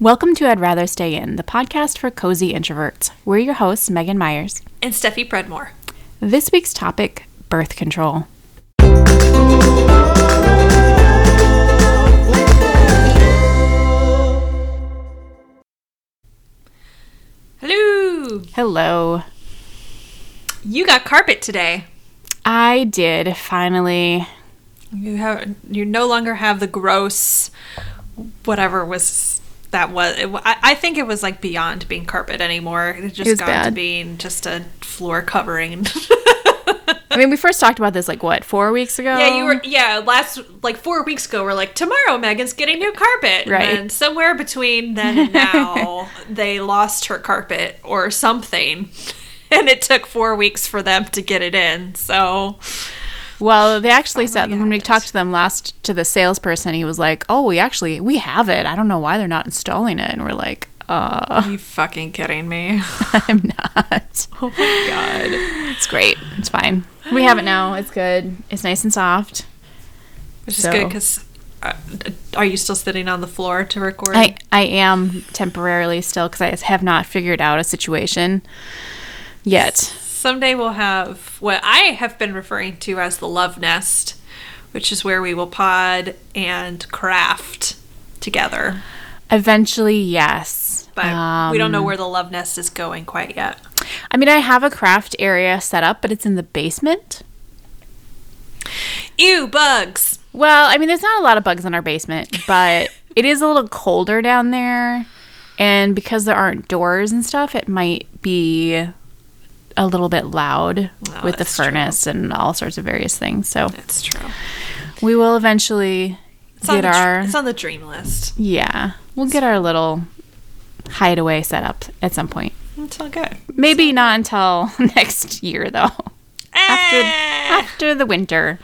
Welcome to I'd Rather Stay In, the podcast for cozy introverts. We're your hosts, Megan Myers. And Steffi Predmore. This week's topic birth control. Hello. Hello. You got carpet today. I did finally. You have you no longer have the gross whatever was that was it, I, I think it was like beyond being carpet anymore. It just was got to being just a floor covering. I mean, we first talked about this like what, four weeks ago? Yeah, you were. Yeah, last like four weeks ago, we're like, tomorrow Megan's getting new carpet, Right. And somewhere between then and now, they lost her carpet or something, and it took four weeks for them to get it in. So Well, they actually said when we talked to them last to the salesperson, he was like, "Oh, we actually we have it. I don't know why they're not installing it." And we're like, "Uh, are you fucking kidding me? I'm not." Oh my god. It's great. It's fine. We have it now. It's good. It's nice and soft. Which is So- good because uh, are you still sitting on the floor to record? I I am temporarily still because I have not figured out a situation yet. Someday we'll have what I have been referring to as the love nest, which is where we will pod and craft together. Eventually, yes. But we don't know Um, where the love nest is going quite yet. I mean, I have a craft area set up, but it's in the basement. Ew, bugs. Well, I mean, there's not a lot of bugs in our basement, but it is a little colder down there. And because there aren't doors and stuff, it might be a little bit loud Oh, with the that's true. furnace and all sorts of various things. So That's true. we will eventually It's get the, our. it's on the dream list. Yeah, we'll get our little hideaway set up at some point. It's all good. Maybe not until next year, though. After Eh. after the winter.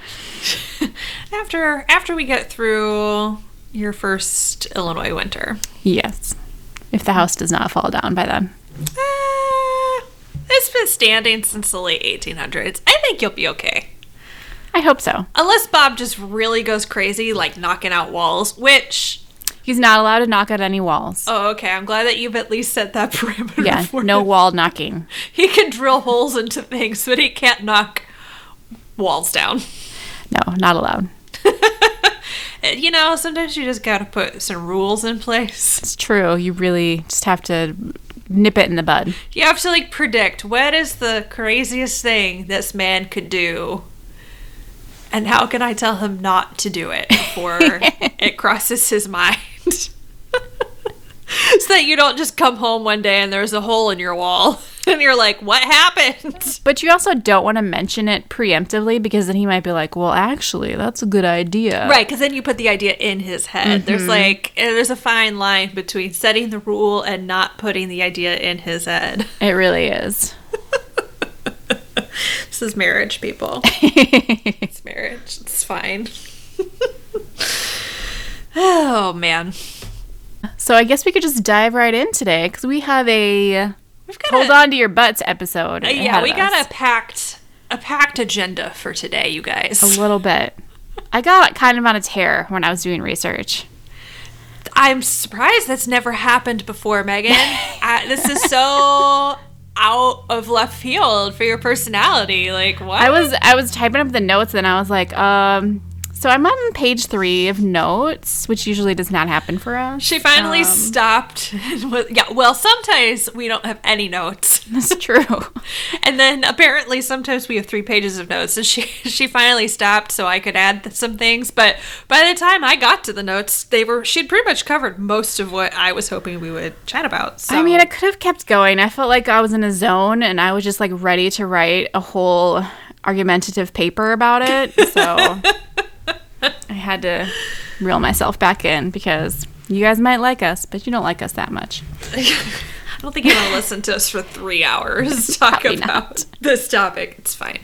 after after we get through your first Illinois winter. Yes, if the house does not fall down by then. It's been standing since the late 1800s. I think you'll be okay. I hope so. Unless Bob just really goes crazy, like knocking out walls, which, He's not allowed to knock out any walls. oh, okay, I'm glad that you've at least set that parameter yeah, for no him. wall knocking. He can drill holes into things, but he can't knock walls down. No, not allowed. You know, sometimes you just gotta put some rules in place. It's true. You really just have to nip it in the bud. You have to, like, predict what is the craziest thing this man could do, and how can I tell him not to do it before it crosses his mind? so that you don't just come home one day and there's a hole in your wall, and you're like, what happened? But you also don't want to mention it preemptively because then he might be like, "Well, actually, that's a good idea." Right, because then you put the idea in his head. There's like, eh, there's a fine line between setting the rule and not putting the idea in his head. It really is. This is marriage, people. it's marriage. It's fine. oh man, So I guess we could just dive right in today because we have a we've got hold a, on to your butts episode. uh, yeah, we got us. a packed a packed agenda for today, you guys. a little bit. I got kind of on a tear when I was doing research. I'm surprised that's never happened before, Megan. I, this is so out of left field for your personality. Like what? I was I was typing up the notes and I was like, um, so I'm on page three of notes, which usually does not happen for us. She finally Um, stopped. was- yeah, well, sometimes we don't have any notes, That's true. and then apparently sometimes we have three pages of notes. And she she finally stopped so I could add some things. But by the time I got to the notes, they were she'd pretty much covered most of what I was hoping we would chat about. So I mean, I could have kept going. I felt like I was in a zone and I was just like ready to write a whole argumentative paper about it. So I had to reel myself back in because you guys might like us, but you don't like us that much. I don't think you want to listen to us for three hours talk Probably about not. this topic. It's fine.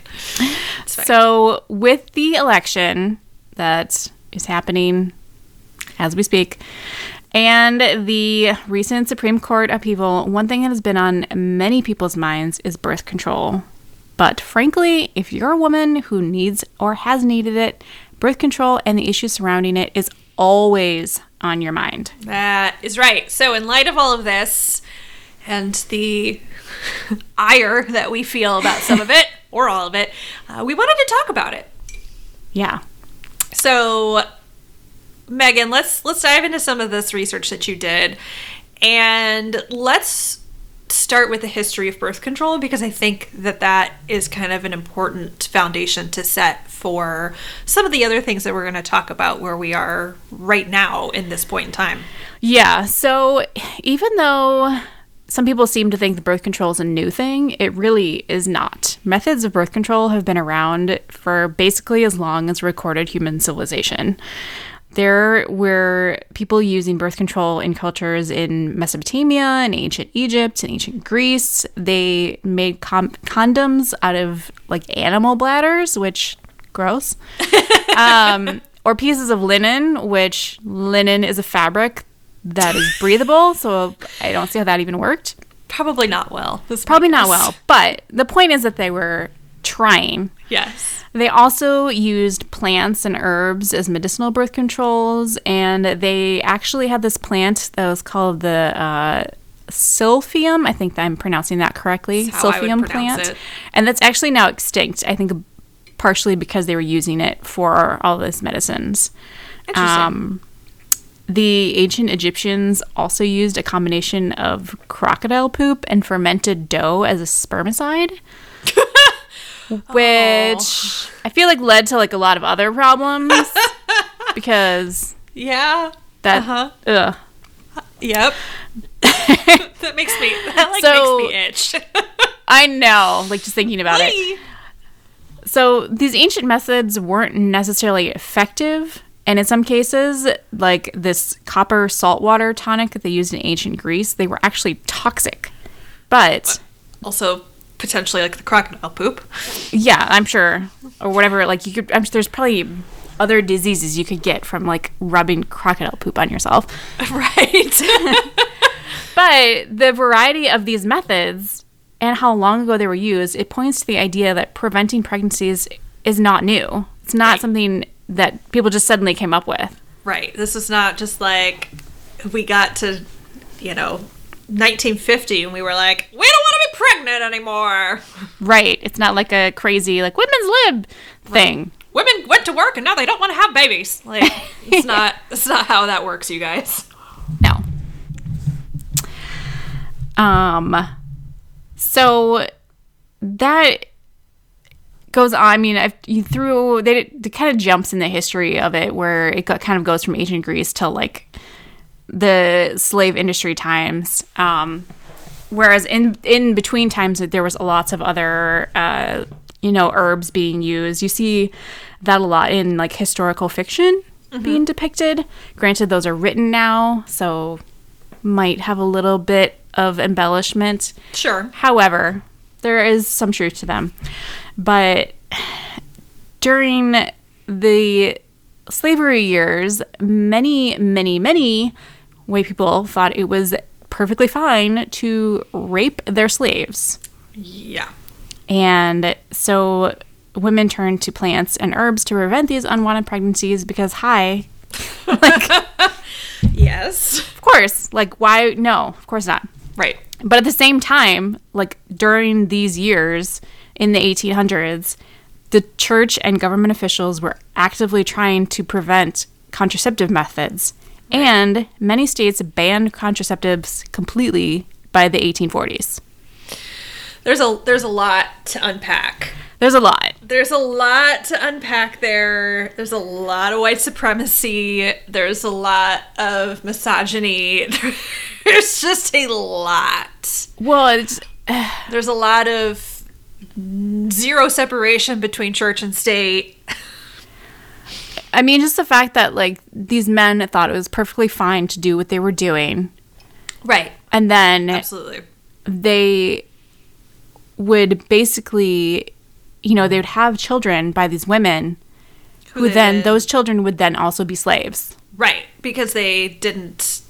It's fine. So, with the election that is happening as we speak, and the recent Supreme Court upheaval, one thing that has been on many people's minds is birth control. But frankly, if you're a woman who needs or has needed it, birth control and the issues surrounding it is always on your mind. That is right. So, in light of all of this and the ire that we feel about some of it or all of it, uh, we wanted to talk about it. Yeah. So, Megan, let's let's dive into some of this research that you did, and let's start with the history of birth control because I think that that is kind of an important foundation to set for some of the other things that we're going to talk about where we are right now in this point in time. Yeah. So even though some people seem to think the birth control is a new thing, it really is not. Methods of birth control have been around for basically as long as recorded human civilization. There were people using birth control in cultures in Mesopotamia and ancient Egypt and ancient Greece. They made com- condoms out of like animal bladders, which gross. um, or pieces of linen, which linen is a fabric that is breathable. So I don't see how that even worked. Probably not well. This Probably not well. But the point is that they were trying. Yes. They also used plants and herbs as medicinal birth controls, and they actually had this plant that was called the uh, silphium. I think I'm pronouncing that correctly. That's how I would silphium plant, it. and that's actually now extinct. I think partially because they were using it for all these medicines. Interesting. Um, the ancient Egyptians also used a combination of crocodile poop and fermented dough as a spermicide, which I feel like led to like a lot of other problems because yeah. that Uh-huh. ugh. Yep. that makes me that like So- makes me itch. I know, like just thinking about it. So these ancient methods weren't necessarily effective, and in some cases, like this copper saltwater tonic that they used in ancient Greece, they were actually toxic. But also potentially like the crocodile poop. yeah, I'm sure, or whatever. Like you could, I'm sure there's probably other diseases you could get from like rubbing crocodile poop on yourself. right. But the variety of these methods and how long ago they were used, it points to the idea that preventing pregnancies is not new. It's not Right. something that people just suddenly came up with. right. This is not just like we got to, you know, 1950 and we were like, we don't want to be pregnant anymore. Right. It's not like a crazy like women's lib thing. Women went to work and now they don't want to have babies. Like it's not it's not how that works, you guys. No. Um so that goes on. I mean, I've, you threw they it kind of jumps in the history of it where it got, kind of goes from ancient Greece to like the slave industry times. Um, whereas in in between times there was lots of other uh, you know herbs being used. You see that a lot in like historical fiction being depicted. Granted, those are written now, so might have a little bit of embellishment. Sure. However, there is some truth to them. But during the slavery years, many, many, many white people thought it was perfectly fine to rape their slaves. Yeah. And so women turned to plants and herbs to prevent these unwanted pregnancies because, hi, Yes. of course, like, why? No, of course not. Right. But at the same time, like during these years in the 1800s, the church and government officials were actively trying to prevent contraceptive methods. And many states banned contraceptives completely by the 1840s. There's a there's a lot to unpack. There's a lot. There's a lot to unpack there. There's a lot of white supremacy. There's a lot of misogyny. There's just a lot. Well, There's a lot of zero separation between church and state. I mean just the fact that like these men thought it was perfectly fine to do what they were doing Right. and then Absolutely. they would basically you know they would have children by these women who then then- those children would then also be slaves Right. Because they didn't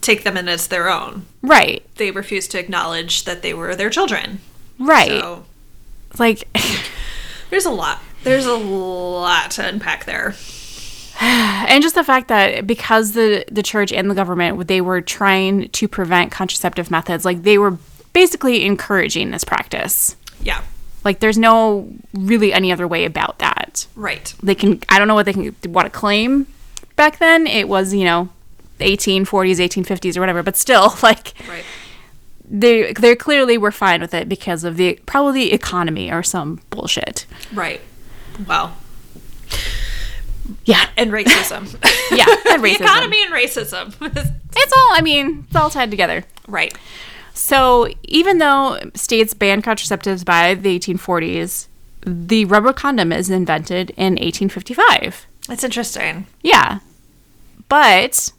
take them in as their own. right They refused to acknowledge that they were their children. right So like there's a lot. There's a lot to unpack there. and just the fact that because the the church and the government they were trying to prevent contraceptive methods, like they were basically encouraging this practice. Yeah. Like there's no really any other way about that. Right. They can I don't know what they can want to claim back then. It was, you know, 1840s, 1850s or whatever, but still like Right. they they clearly were fine with it because of the probably economy or some bullshit. Right. Wow. Yeah. And racism. Yeah, and the economy and racism. It's all I mean, it's all tied together. right. So, even though states banned contraceptives by the 1840s, the rubber condom is invented in 1855. That's interesting. Yeah. But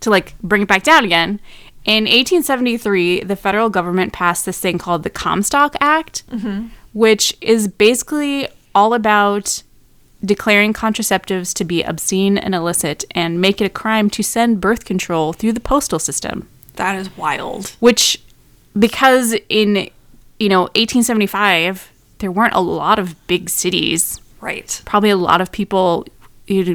to like bring it back down again, in 1873, the federal government passed this thing called the Comstock Act, mm-hmm. which is basically all about declaring contraceptives to be obscene and illicit and make it a crime to send birth control through the postal system That is wild. which because in you know 1875 there weren't a lot of big cities Right. probably a lot of people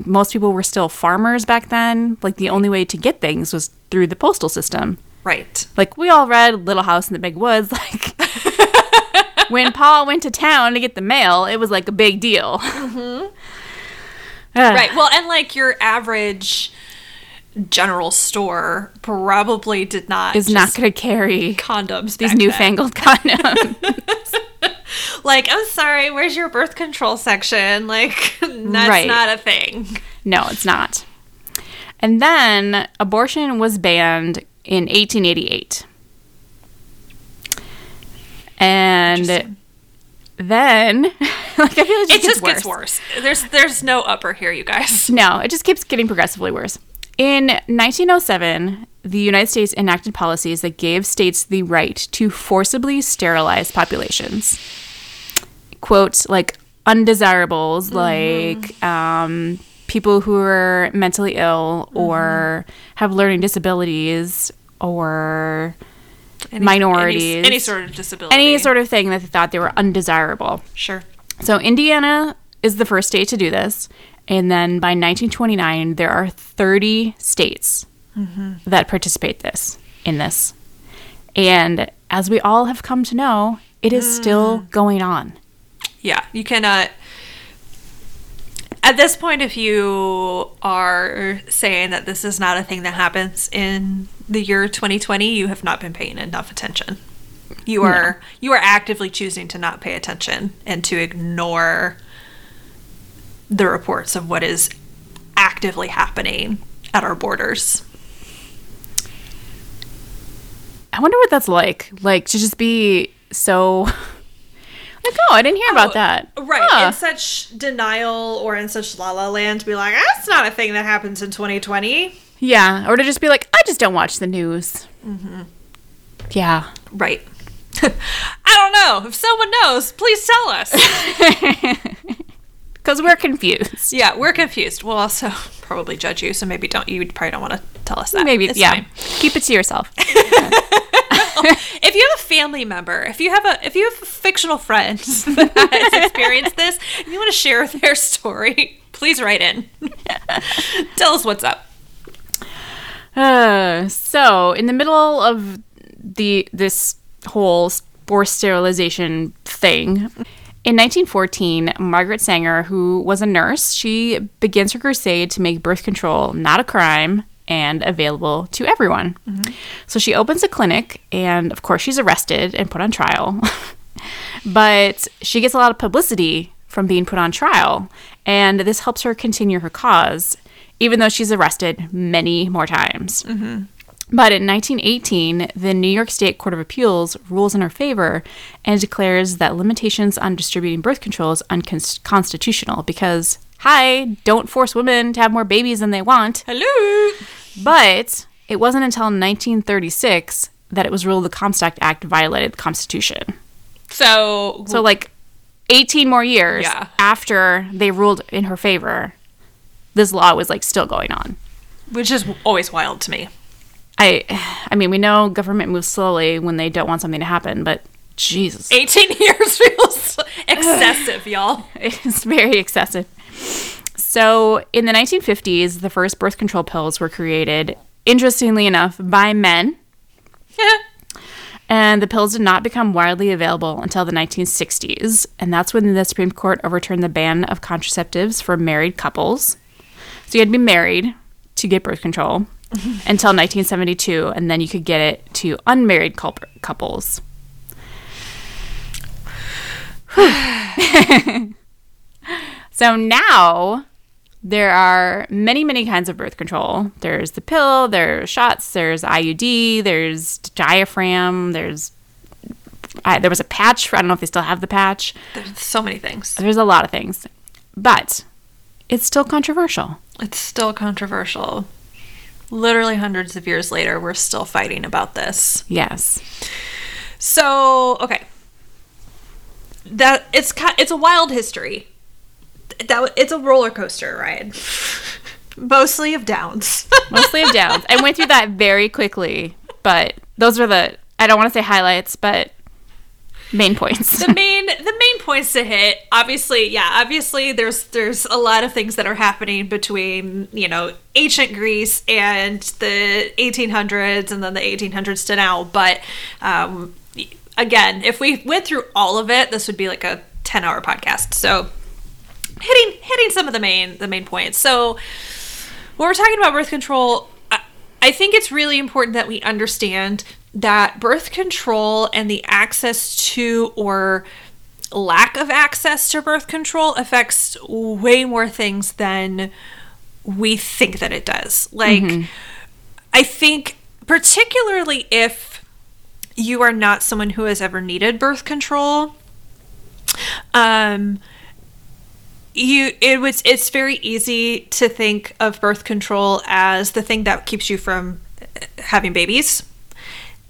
most people were still farmers back then like the only way to get things was through the postal system Right. like we all read little house in the big woods like when paul went to town to get the mail it was like a big deal mm-hmm. Right. Well, and like your average general store probably did not is not going to carry condoms. these back then. newfangled condoms Like, I'm sorry, where's your birth control section? Like, that's Right. not a thing. No, it's not. And then abortion was banned in 1888. And then, like, I feel like It just gets worse. There's there's no upper here, you guys. No, it just keeps getting progressively worse. In 1907, the United States enacted policies that gave states the right to forcibly sterilize populations. Quote, like undesirables, like um, people who are mentally ill or have learning disabilities or Any- Minorities. any, any sort of disability, any sort of thing that they thought they were undesirable. sure. So Indiana is the first state to do this, and then by 1929 there are 30 states mm-hmm. that participate this in this. And as we all have come to know, it is mm. still going on. Yeah, you cannot. At this point, if you are saying that this is not a thing that happens in the year 2020, you have not been paying enough attention. You are you are actively choosing to not pay attention and to ignore the reports of what is actively happening at our borders. I wonder what that's like. Like to just be so like, oh, I didn't hear about oh, that. Right. Huh. In such denial or in such la la land to be like, that's not a thing that happens in 2020. Yeah, or to just be like, I just don't watch the news. Mm-hmm. Yeah. Right. I don't know. If someone knows, please tell us. Because we're confused. yeah, we're confused. We'll also probably judge you, so maybe don't you probably don't want to tell us that. Maybe, It's yeah. fine. Keep it to yourself. If you have a family member, if you have a if you have a fictional friend that has experienced this, and you want to share their story, please write in. tell us what's up. Uh, so, in the middle of the this whole forced sterilization thing, in 1914, Margaret Sanger, who was a nurse, she begins her crusade to make birth control not a crime and available to everyone. So she opens a clinic, and of course, she's arrested and put on trial. but she gets a lot of publicity from being put on trial, and this helps her continue her cause, even though she's arrested many more times. Mm-hmm. But in 1918, the New York State Court of Appeals rules in her favor and declares that limitations on distributing birth control is unconstitutional because, hi, don't force women to have more babies than they want. Hello. But it wasn't until 1936 that it was ruled the Comstock Act violated the Constitution. So, So, like 18 more years Yeah. after they ruled in her favor, this law was like still going on. which is always wild to me. I, I mean, we know government moves slowly when they don't want something to happen, but Jesus, 18 years feels excessive, y'all. it's very excessive. So, in the 1950s, the first birth control pills were created, interestingly enough, by men. And the pills did not become widely available until the 1960s. And that's when the Supreme Court overturned the ban of contraceptives for married couples. So you had to be married to get birth control until 1972, and then you could get it to unmarried cou- couples. so now there are many, many kinds of birth control. There's the pill, there's shots, there's IUD, there's diaphragm, there's I, there was a patch. I don't know if they still have the patch. There's so many things. There's a lot of things, but it's still controversial. It's still controversial. Literally hundreds of years later, we're still fighting about this. Yes. So, okay. That it's it's a wild history. That it's a roller coaster ride. Mostly of downs. Mostly of downs. I went through that very quickly, but those are the I don't want to say highlights, but main points. the main the main points to hit obviously yeah obviously there's there's a lot of things that are happening between you know ancient greece and the 1800s and then the 1800s to now but um, again if we went through all of it this would be like a 10 hour podcast so hitting hitting some of the main the main points so when we're talking about birth control I, think it's really important that we understand that birth control and the access to or lack of access to birth control affects way more things than we think that it does. Like, I think, particularly if you are not someone who has ever needed birth control, um, you it was it's very easy to think of birth control as the thing that keeps you from having babies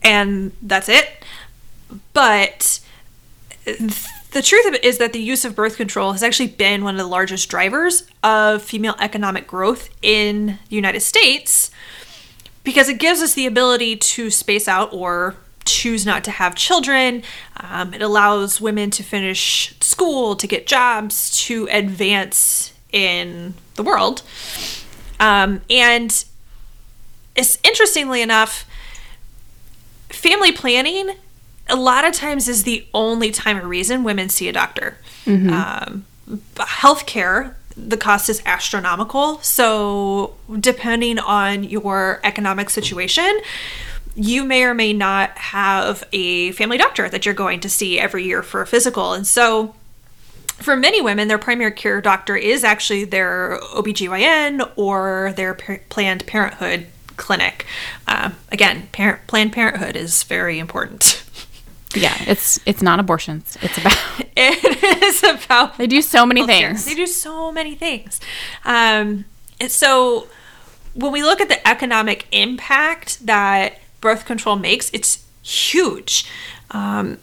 and that's it. But the truth of it is that the use of birth control has actually been one of the largest drivers of female economic growth in the United States because it gives us the ability to space out or choose not to have children. Um, it allows women to finish school, to get jobs, to advance in the world. Um, and it's interestingly enough, family planning a lot of times is the only time or reason women see a doctor. Um, healthcare, the cost is astronomical. So, depending on your economic situation, you may or may not have a family doctor that you're going to see every year for a physical. And so, for many women, their primary care doctor is actually their OBGYN or their par- Planned Parenthood clinic. Um, again, parent, Planned Parenthood is very important. yeah, it's it's not abortions. It's about It is about they do so many things. They do so many things. Um, and so when we look at the economic impact that birth control makes, it's huge. Um,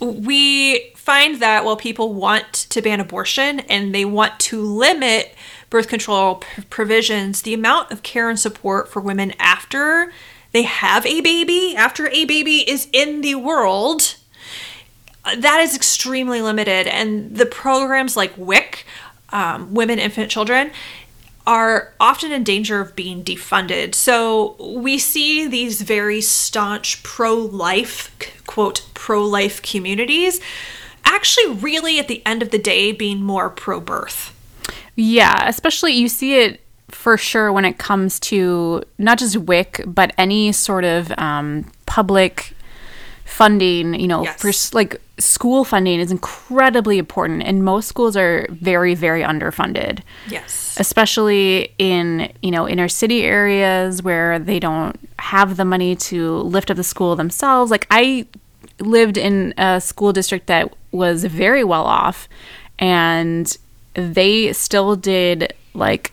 we find that while people want to ban abortion and they want to limit birth control p- provisions, the amount of care and support for women after they have a baby, after a baby is in the world, that is extremely limited. And the programs like WIC, um, Women, Infant, Children, are often in danger of being defunded. So we see these very staunch pro life, quote, pro life communities actually, really, at the end of the day, being more pro birth. Yeah, especially you see it for sure when it comes to not just WIC, but any sort of um, public funding. You know, Yes. for like school funding is incredibly important, and most schools are very, very underfunded. Yes. especially in you know inner city areas where they don't have the money to lift up the school themselves like i lived in a school district that was very well off and they still did like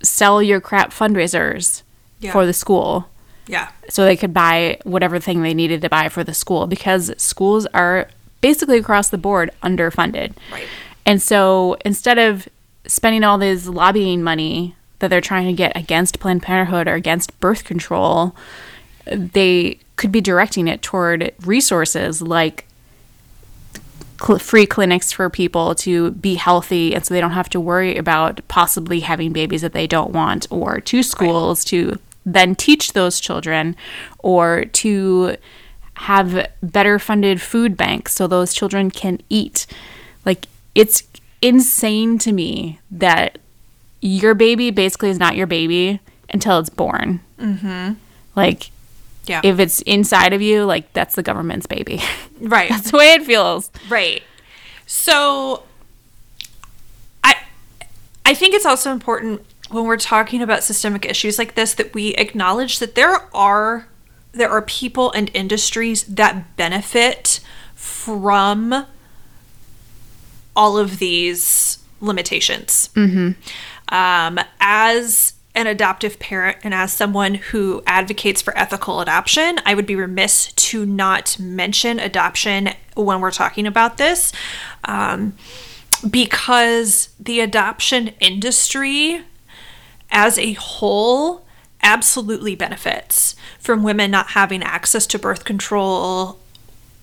sell your crap fundraisers Yeah. for the school Yeah. so they could buy whatever thing they needed to buy for the school because schools are basically across the board underfunded. Right. And so instead of spending all this lobbying money that they're trying to get against Planned Parenthood or against birth control, they could be directing it toward resources like cl- free clinics for people to be healthy and so they don't have to worry about possibly having babies that they don't want or to schools to then teach those children or to have better funded food banks so those children can eat like it's insane to me that your baby basically is not your baby until it's born mm-hmm. like Yeah. if it's inside of you like that's the government's baby right. that's the way it feels Right. So I I think it's also important when we're talking about systemic issues like this that we acknowledge that there are there are people and industries that benefit from all of these limitations. Um, as an adoptive parent and as someone who advocates for ethical adoption, I would be remiss to not mention adoption when we're talking about this. Um, because the adoption industry as a whole absolutely benefits from women not having access to birth control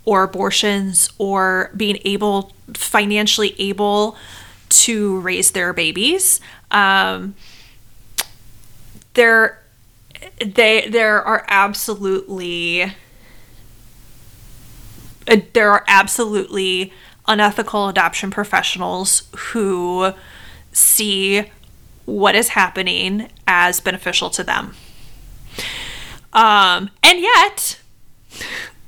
or abortions or being able financially able to raise their babies. Um, there they there are absolutely uh, there are absolutely unethical adoption professionals who see what is happening as beneficial to them. Um, and yet,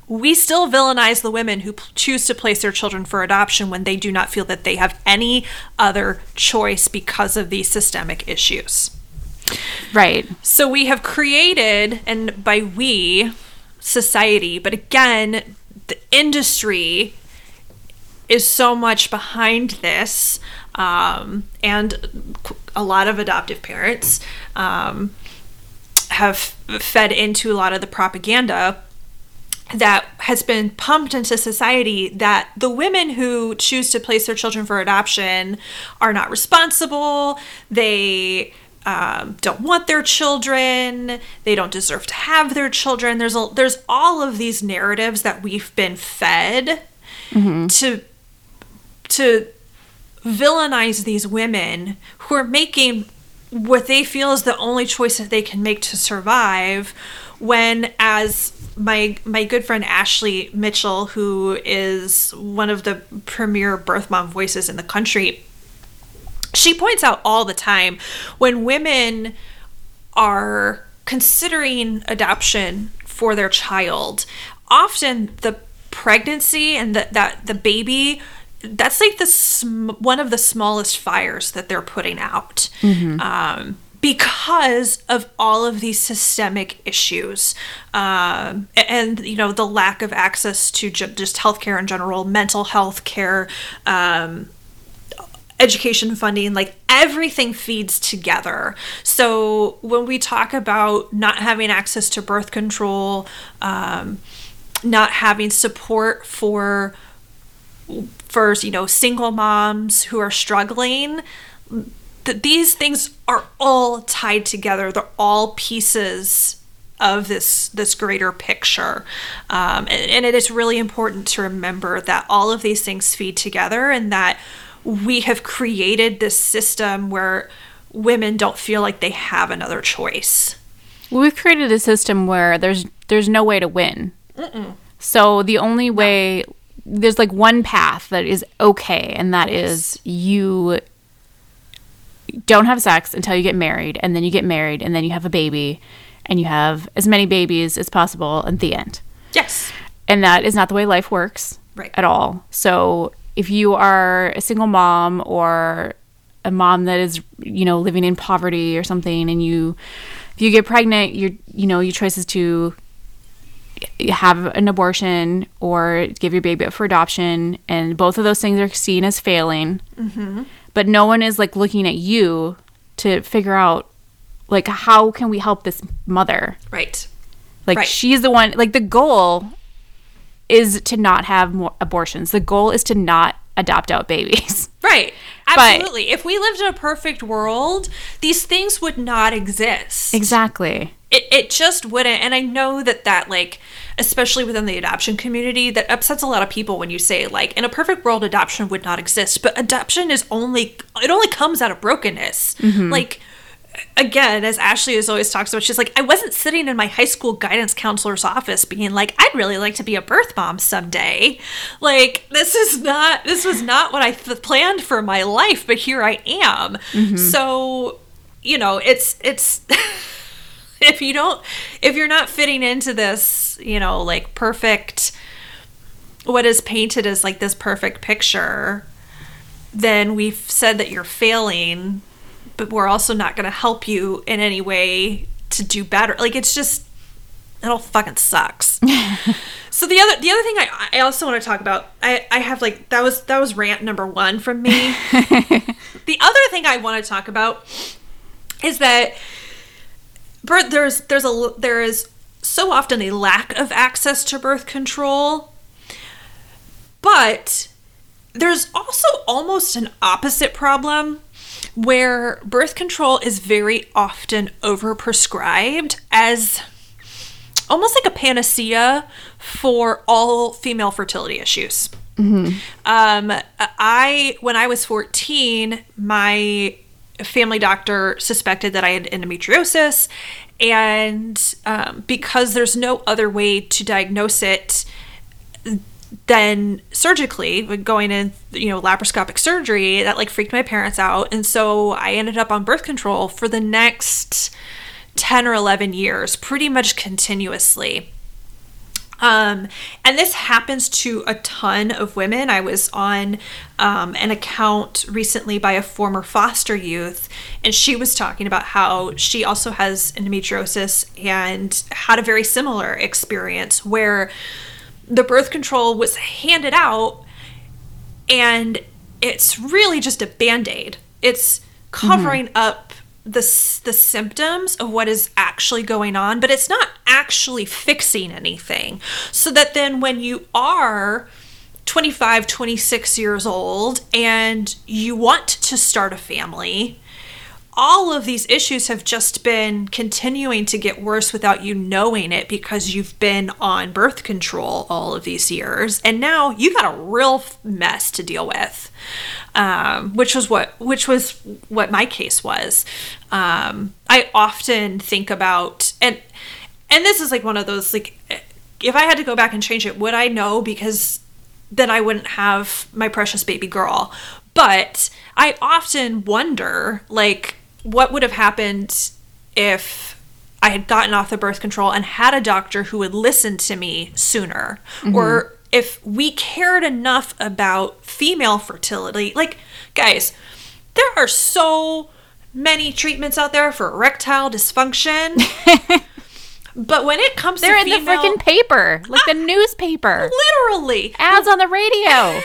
we still villainize the women who p- choose to place their children for adoption when they do not feel that they have any other choice because of these systemic issues. right So we have created, and by we, society, but again, the industry is so much behind this, um, and a lot of adoptive parents um, have fed into a lot of the propaganda that has been pumped into society that the women who choose to place their children for adoption are not responsible. They um, don't want their children. They don't deserve to have their children. There's a, there's all of these narratives that we've been fed to to villainize these women who are making what they feel is the only choice that they can make to survive when as my my good friend Ashley Mitchell who is one of the premier birth mom voices in the country she points out all the time when women are considering adoption for their child often the pregnancy and the, that the baby that's like the sm- one of the smallest fires that they're putting out. Um, because of all of these systemic issues um, and you know the lack of access to ju- just healthcare in general mental health care um, education funding like everything feeds together. So when we talk about not having access to birth control um, not having support for for you know single moms who are struggling th- these things are all tied together. They're all pieces of this this greater picture. Um, and, and it is really important to remember that all of these things feed together and that we have created this system where women don't feel like they have another choice. We've created a system where there's there's no way to win. So the only way there's like one path that is okay, and that is you don't have sex until you get married, and then you get married, and then you have a baby, and you have as many babies as possible at the end. yes And that is not the way life works Right. at all. So if you are a single mom or a mom that is, you know, living in poverty or something and you if you get pregnant, your you know, your choice is to have an abortion or give your baby up for adoption and both of those things are seen as failing. Mm-hmm. But no one is like looking at you to figure out like how can we help this mother? right Like Right. she's the one. Like the goal is to not have more abortions. The goal is to not adopt out babies. Right. But- Absolutely. if we lived in a perfect world, these things would not exist. exactly. It, it just wouldn't and i know that that like especially within the adoption community that upsets a lot of people when you say like in a perfect world adoption would not exist but adoption is only it only comes out of brokenness. Mm-hmm. Like again as ashley has always talks about she's like i wasn't sitting in my high school guidance counselor's office being like i'd really like to be a birth mom someday. Like this is not this was not what i th- planned for my life but here i am. Mm-hmm. So you know it's it's if you don't if you're not fitting into this you know like perfect what is painted as like this perfect picture then we've said that you're failing but we're also not going to help you in any way to do better. Like it's just it all fucking sucks. So the other the other thing i, I also want to talk about I, I have like that was that was rant number one from me. The other thing i want to talk about is that birth there's there's a there is so often a lack of access to birth control but there's also almost an opposite problem where birth control is very often overprescribed as almost like a panacea for all female fertility issues. Um, I when I was 14, my family doctor suspected that I had endometriosis, and um, because there's no other way to diagnose it than surgically going in you know laparoscopic surgery that like freaked my parents out. And so i ended up on birth control for the next 10 or 11 years pretty much continuously um, and this happens to a ton of women. I was on um, an account recently by a former foster youth, and she was talking about how she also has endometriosis and had a very similar experience where the birth control was handed out and it's really just a band-aid it's covering up the, the symptoms of what is actually going on but it's not actually fixing anything. So that then when you are 25 26 years old and you want to start a family all of these issues have just been continuing to get worse without you knowing it because you've been on birth control all of these years. And now you got a real mess to deal with um, which was what which was what my case was. Um, i often think about and and this is like one of those like if i had to go back and change it would i know? Because then I wouldn't have my precious baby girl. But I often wonder, like, what would have happened if I had gotten off the birth control and had a doctor who would listen to me sooner? Mm-hmm. Or if we cared enough about female fertility. Like, guys, there are so many treatments out there for erectile dysfunction. but when it comes They're to in the freaking paper, like the ah, newspaper. literally Ads on the radio.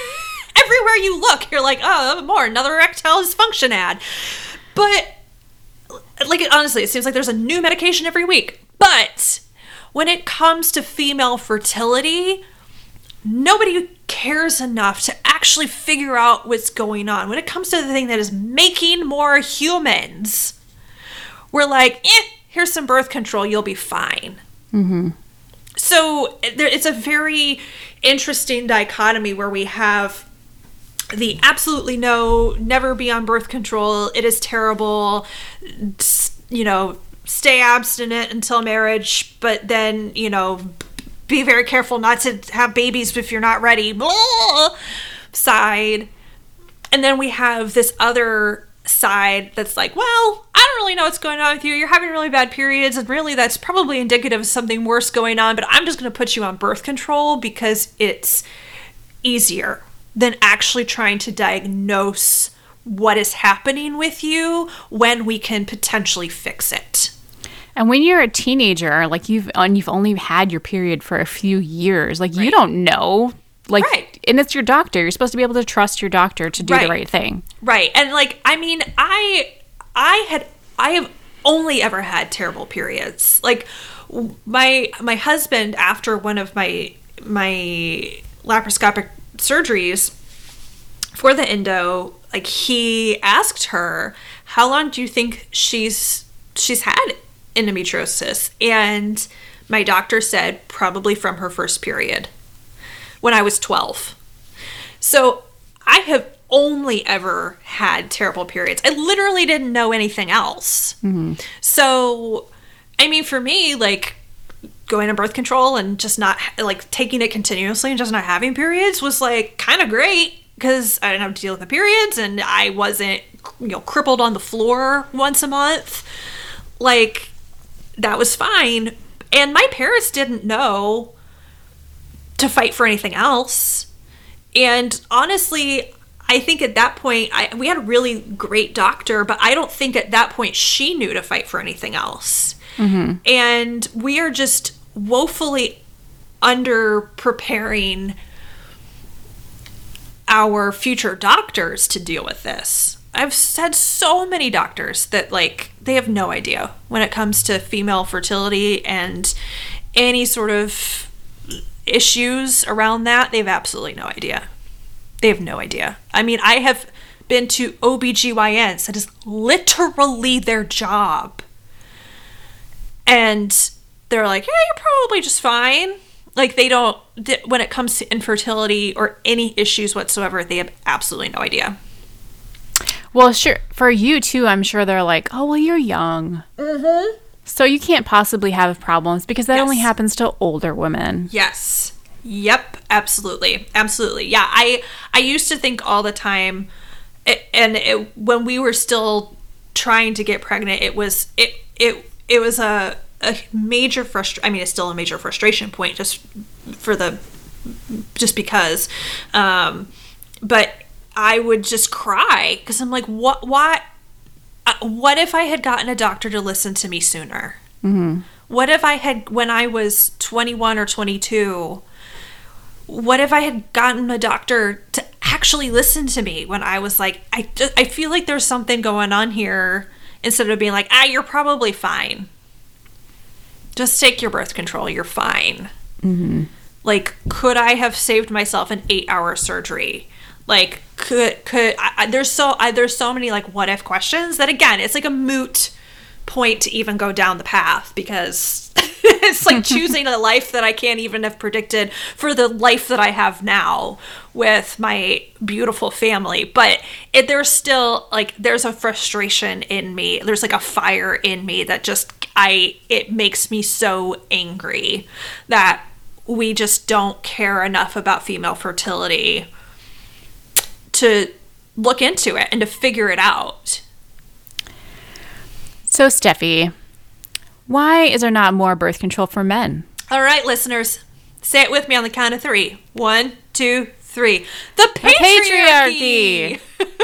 everywhere you look, you're like, oh, more another erectile dysfunction ad. But like honestly, it seems like there's a new medication every week. But when it comes to female fertility, nobody cares enough to actually figure out what's going on. When it comes to the thing that is making more humans, we're like, eh, here's some birth control, you'll be fine. So there, it's a very interesting dichotomy where we have the absolutely no, never be on birth control, it is terrible, you know, stay abstinent until marriage, but then, you know, be very careful not to have babies if you're not ready, blah, side. And then we have this other side that's like, well, I don't really know what's going on with you. You're having really bad periods, and really that's probably indicative of something worse going on, but I'm just going to put you on birth control because it's easier than actually trying to diagnose what is happening with you when we can potentially fix it. And when you're a teenager, like you've and you've only had your period for a few years, like you don't know, like, Right. and it's your doctor. You're supposed to be able to trust your doctor to do Right. the right thing. Right. And like I mean, I I had I have only ever had terrible periods. Like my my husband after one of my my laparoscopic surgeries for the endo, like he asked her, "How long do you think she's she's had endometriosis. And my doctor said probably from her first period when I was 12. So I have only ever had terrible periods. I literally didn't know anything else. Mm-hmm. So, I mean, for me, like going to birth control and just not like taking it continuously and just not having periods was like kind of great because I didn't have to deal with the periods and I wasn't, you know, crippled on the floor once a month. Like, that was fine. And my parents didn't know to fight for anything else. And honestly, I think at that point, I, we had a really great doctor, but I don't think at that point she knew to fight for anything else. Mm-hmm. And we are just woefully under preparing our future doctors to deal with this. I've said so many doctors that like they have no idea when it comes to female fertility and any sort of issues around that. They have absolutely no idea. They have no idea. I mean, I have been to OBGYNs. That is literally their job. And they're like, yeah, you're probably just fine. Like, they don't, when it comes to infertility or any issues whatsoever, they have absolutely no idea. Well, sure. For you too, I'm sure they're like, oh, well, you're young. Mm-hmm. So you can't possibly have problems because that only happens to older women. Yes. Yep, absolutely. Absolutely. Yeah, I I used to think all the time it, and it, when we were still trying to get pregnant, it was it it it was a a major frustration. I mean, it's still a major frustration point just for the just because um but I would just cry cuz I'm like what why uh, what if I had gotten a doctor to listen to me sooner? What if I had, when I was 21 or 22, what if I had gotten a doctor to actually listen to me when I was like, I, I feel like there's something going on here instead of being like, ah, you're probably fine. Just take your birth control, you're fine. Mm-hmm. Like, could I have saved myself an eight hour surgery? Like, could, could, I, I- there's so, I, there's so many like what if questions that again, it's like a moot point to even go down the path because it's like choosing a life that I can't even have predicted for the life that I have now with my beautiful family. But it, there's still like there's a frustration in me. There's like a fire in me that just I it makes me so angry that we just don't care enough about female fertility to look into it and to figure it out. So, Steffi, why is there not more birth control for men? All right, listeners, say it with me on the count of three. One, two, three. The patriarchy.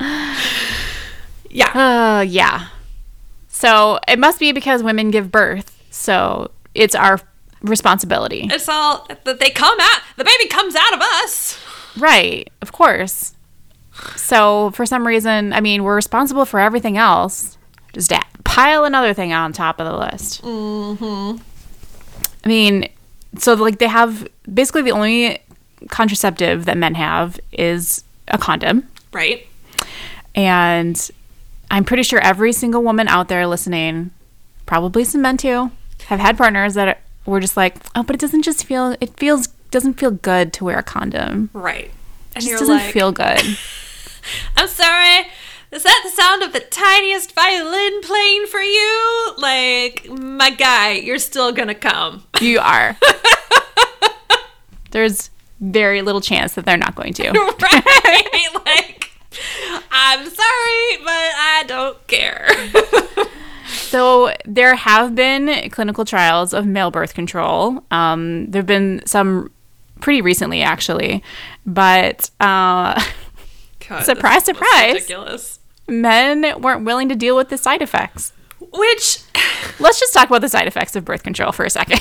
yeah. Uh, yeah. So it must be because women give birth. So it's our responsibility. It's all that they come out. The baby comes out of us. Right. Of course. So for some reason, I mean, we're responsible for everything else. Just pile another thing on top of the list. Mm-hmm. I mean, so like they have basically the only contraceptive that men have is a condom. Right. And I'm pretty sure every single woman out there listening, probably some men too, have had partners that were just like, oh, but it doesn't just feel, it feels, doesn't feel good to wear a condom. Right. And It just doesn't like, feel good. I'm sorry. Is that the sound of the tiniest violin playing for you? Like, my guy, you're still gonna come. you are. There's very little chance that they're not going to. right? like, I'm sorry, but I don't care. So there have been clinical trials of male birth control. Um, there have been some pretty recently, actually, but uh, God, Surprise, surprise. men weren't willing to deal with the side effects. Which, Let's just talk about the side effects of birth control for a second.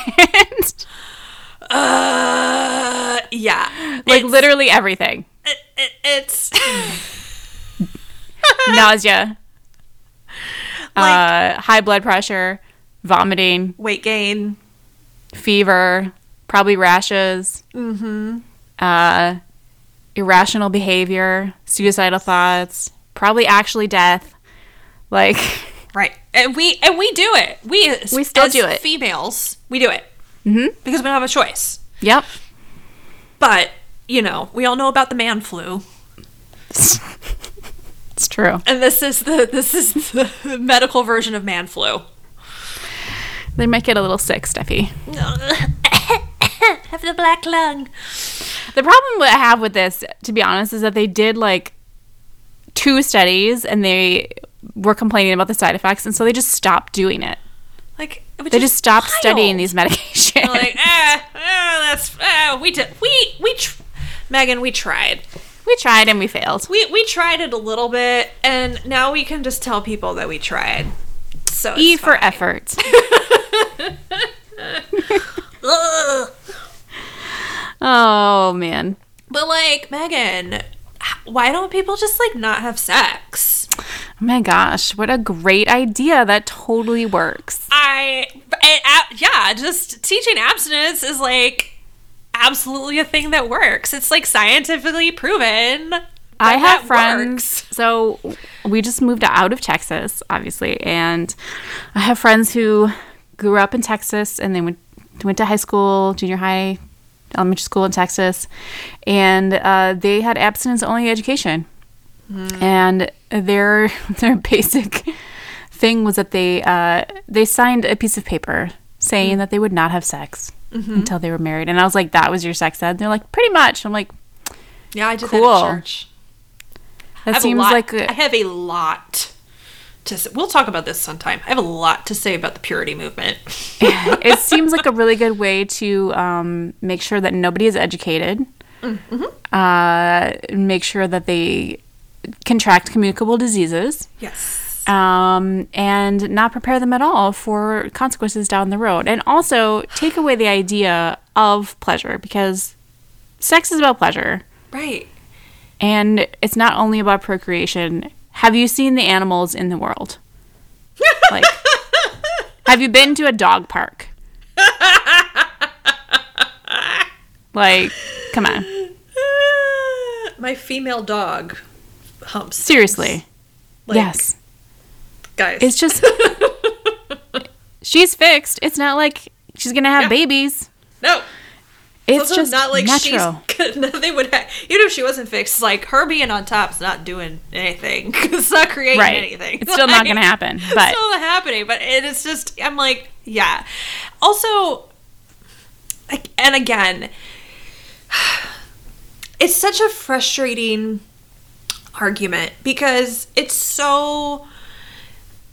uh, yeah, like literally everything: it, it, it's nausea, like uh, high blood pressure, vomiting, weight gain. fever, probably rashes, uh, irrational behavior, suicidal thoughts, probably actually death. Like, Right. and we and we do it. We We still do it. Females, we do it mm-hmm. because we don't have a choice. Yep. But you know, we all know about the man flu, It's true. and this is the this is the medical version of man flu. They might get a little sick, Steffi. have the black lung. The problem I have with this, to be honest, is that they did like two studies and they were complaining about the side effects, and so they just stopped doing it. Like They just stopped wild. studying these medications. like, ah, ah, that's ah, we did we we tr- Megan, we tried. We tried and we failed. We we tried it a little bit, and now we can just tell people that we tried. So E for fine. effort. Oh man. But like Megan, why don't people just like not have sex? Oh my gosh, what a great idea. That totally works. I and, uh, yeah, just teaching abstinence is like absolutely a thing that works. It's like scientifically proven. I have friends. works. So we just moved out of Texas, obviously, and I have friends who grew up in Texas and they went went to high school, junior high, elementary school in Texas, and uh, they had abstinence only education, and their their basic thing was that they uh, they signed a piece of paper saying that they would not have sex until they were married, and I was like, "That was your sex ed?" They're like, "Pretty much." I'm like, Yeah, I did Cool. that at church. I "That have seems a lot, like a, I have a lot to say. We'll talk about this sometime. I have a lot to say about the purity movement. it seems like a really good way to um, make sure that nobody is educated. Uh, make sure that they contract communicable diseases, yes. Um, and not prepare them at all for consequences down the road. And also take away the idea of pleasure because sex is about pleasure, Right. and it's not only about procreation. Have you seen the animals in the world? Like, have you been to a dog park? Like, come on. My female dog humps. Seriously. Like, yes. Guys. It's just she's fixed. It's not like she's gonna have Yeah. babies. no. It's also just not like natural. she's nothing would ha- even if she wasn't fixed. It's like her being on top's not doing anything. it's not creating Right. anything. It's still not gonna happen, But it's still not happening. But it is just I'm like yeah. Also, like, and again, it's such a frustrating argument because it's so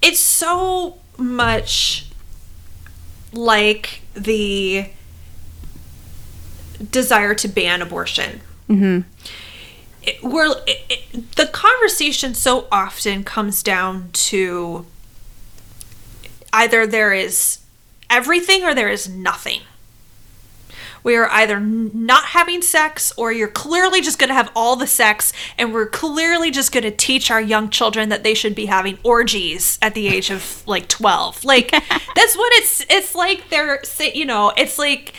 it's so much like the desire to ban abortion. Mm-hmm. It, we're, it, it, the conversation so often comes down to either there is everything or there is nothing. We are either not having sex or you're clearly just going to have all the sex and we're clearly just going to teach our young children that they should be having orgies at the age of like 12. Like that's what it's it's like they're you know, it's like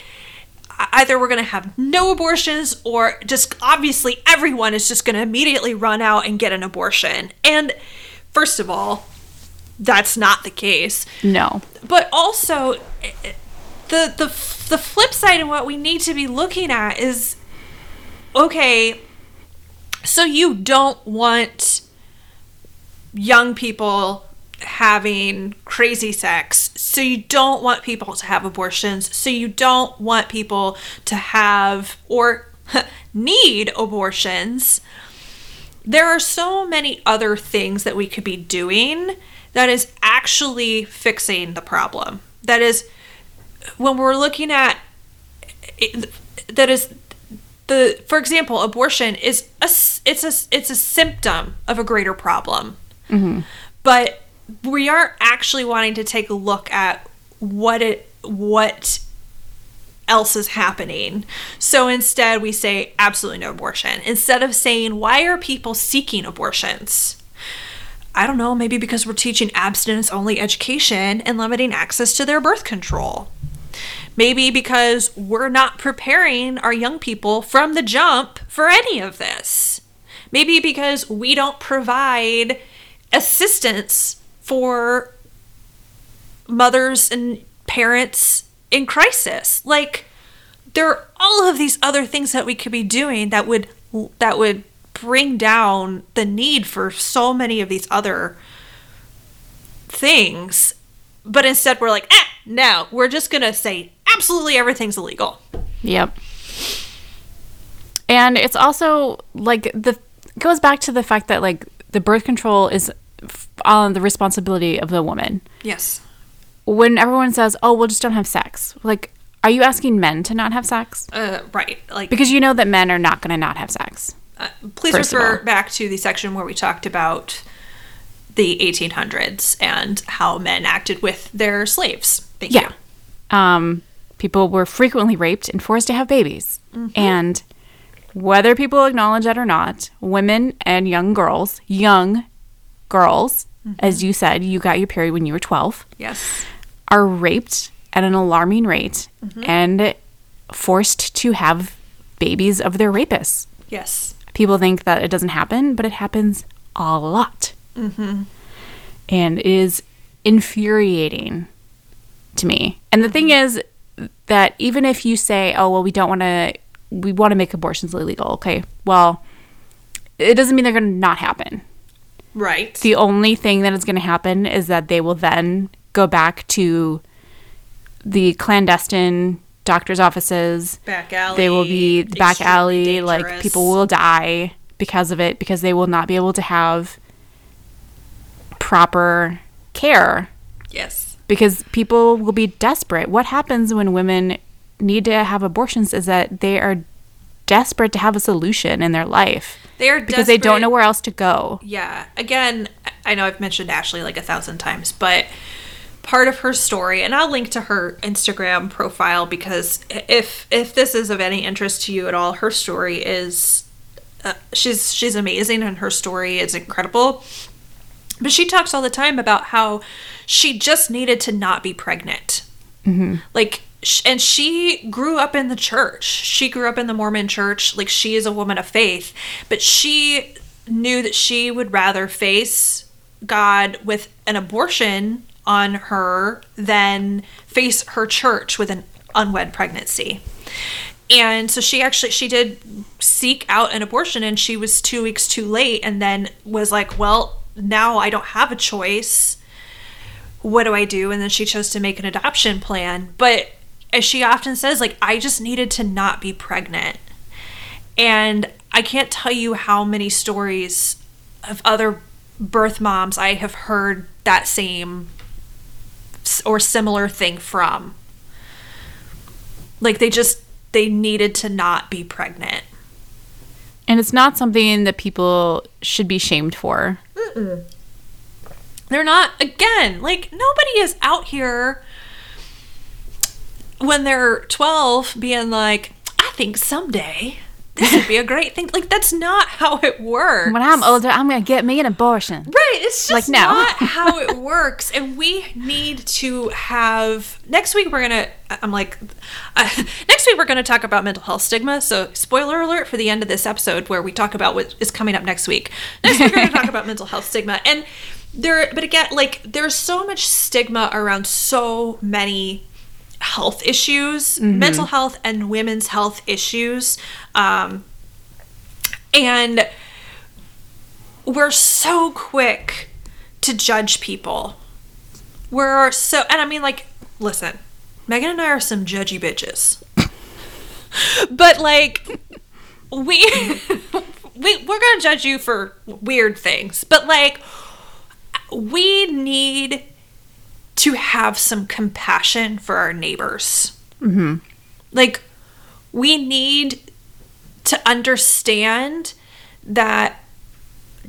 either we're going to have no abortions or just obviously everyone is just going to immediately run out and get an abortion. And first of all, that's not the case No. but also the the the flip side and what we need to be looking at is okay so you don't want young people having crazy sex. So you don't want people to have abortions. So you don't want people to have or need abortions. There are so many other things that we could be doing that is actually fixing the problem. That is, when we're looking at, it, that is, the for example, abortion is a it's a it's a symptom of a greater problem, mm-hmm. but we aren't actually wanting to take a look at what it what else is happening. So instead, we say absolutely no abortion. Instead of saying, why are people seeking abortions? I don't know, maybe because we're teaching abstinence only education and limiting access to their birth control. Maybe because we're not preparing our young people from the jump for any of this. Maybe because we don't provide assistance for mothers and parents in crisis. Like there are all of these other things that we could be doing that would that would bring down the need for so many of these other things. But instead we're like, eh, no, we're just gonna say absolutely everything's illegal. Yep. And it's also like the goes back to the fact that like the birth control is on the responsibility of the woman. Yes. When everyone says, "Oh, we'll just don't have sex," like, are you asking men to not have sex? Uh, right. Like Because you know that men are not going to not have sex. Uh, please refer back to the section where we talked about the 1800s and how men acted with their slaves. Thank Yeah. Um, people were frequently raped and forced to have babies. Mm-hmm. And whether people acknowledge that or not, women and young girls, young girls, mm-hmm. as you said, you got your period when you were 12, Yes. are raped at an alarming rate mm-hmm. and forced to have babies of their rapists. Yes. People think that it doesn't happen, but it happens a lot. Mm-hmm. And it is infuriating to me. And the thing is that even if you say, oh, well, we don't want to, we want to make abortions illegal, okay, well, it doesn't mean they're going to not happen. Right. The only thing that is going to happen is that they will then go back to the clandestine doctor's offices. back alley. They will be the back alley. Like people will die because of it because they will not be able to have proper care Yes. because people will be desperate. What happens when women need to have abortions is that they are desperate to have a solution in their life They are because they don't know where else to go. Yeah. Again, I know I've mentioned Ashley like a thousand times, but part of her story, and I'll link to her Instagram profile because if if this is of any interest to you at all, her story is uh, she's she's amazing and her story is incredible. But she talks all the time about how she just needed to not be pregnant. Mm-hmm. Like, and she grew up in the church. She grew up in the Mormon church. Like, she is a woman of faith, but she knew that she would rather face God with an abortion on her than face her church with an unwed pregnancy. And so she actually she did seek out an abortion and she was 2 weeks too late and then was like, "Well, now I don't have a choice. What do I do?" And then she chose to make an adoption plan. But as she often says, like I just needed to not be pregnant. And I can't tell you how many stories of other birth moms I have heard that same or similar thing from. Like they just they needed to not be pregnant. And it's not something that people should be shamed for. They're not again, like nobody is out here when they're 12 being like, I think someday this would be a great thing. Like that's not how it works. When I'm older, I'm going to get me an abortion. Right. It's just Like, no. not how it works. And we need to have next week. We're gonna. I'm like, uh, next week we're gonna talk about mental health stigma. So spoiler alert for the end of this episode where we talk about what is coming up next week. Next week we're gonna talk about mental health stigma and there. But again, like there's so much stigma around so many health issues, mental health and women's health issues. Um, and we're so quick to judge people. We're so, and I mean, like, listen, Megan and I are some judgy bitches. but, like, we, we, we're gonna judge you for weird things, but, like, we need to have some compassion for our neighbors. Mm-hmm. Like, we need to understand that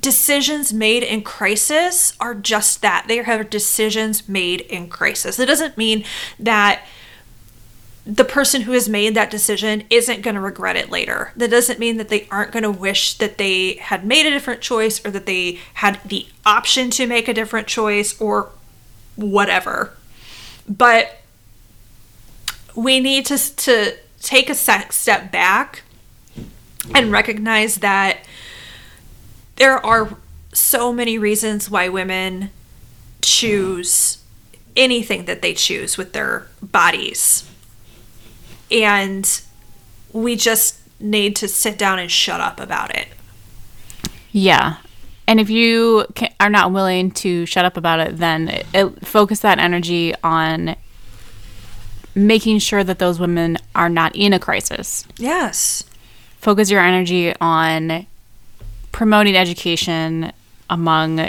decisions made in crisis are just that. They are decisions made in crisis. It doesn't mean that the person who has made that decision isn't going to regret it later. That doesn't mean that they aren't going to wish that they had made a different choice or that they had the option to make a different choice or whatever. But we need to to take a step back and recognize that there are so many reasons why women choose anything that they choose with their bodies. And we just need to sit down and shut up about it. Yeah. And if you ca are not willing to shut up about it, then it, it, focus that energy on making sure that those women are not in a crisis. Yes. Focus your energy on promoting education among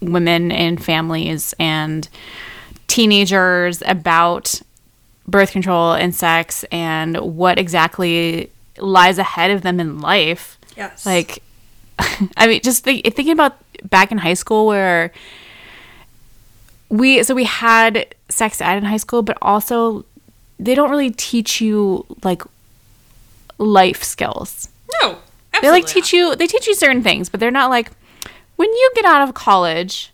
women and families and teenagers about birth control and sex and what exactly lies ahead of them in life. Yes. Like, I mean, just think, thinking about back in high school where we, so we had sex ed in high school, but also they don't really teach you like life skills. No. They like teach you, they teach you certain things, but they're not like, when you get out of college,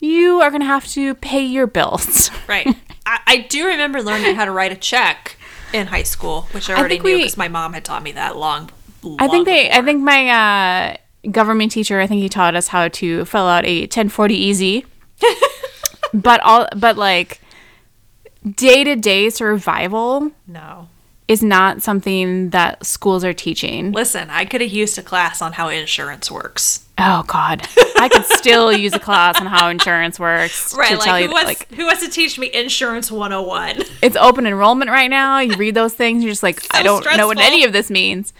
you are going to have to pay your bills. Right. I, I, do remember learning how to write a check in high school, which I already I knew because my mom had taught me that long. long I think they. Before. I think my uh, government teacher. I think he taught us how to fill out a 1040EZ. but all, but like day to day survival. No is not something that schools are teaching. Listen, I could have used a class on how insurance works. Oh God, I could still use a class on how insurance works. Right, like who, wants, like who wants to teach me insurance 101? It's open enrollment right now. You read those things, you're just like, so I don't stressful. know what any of this means.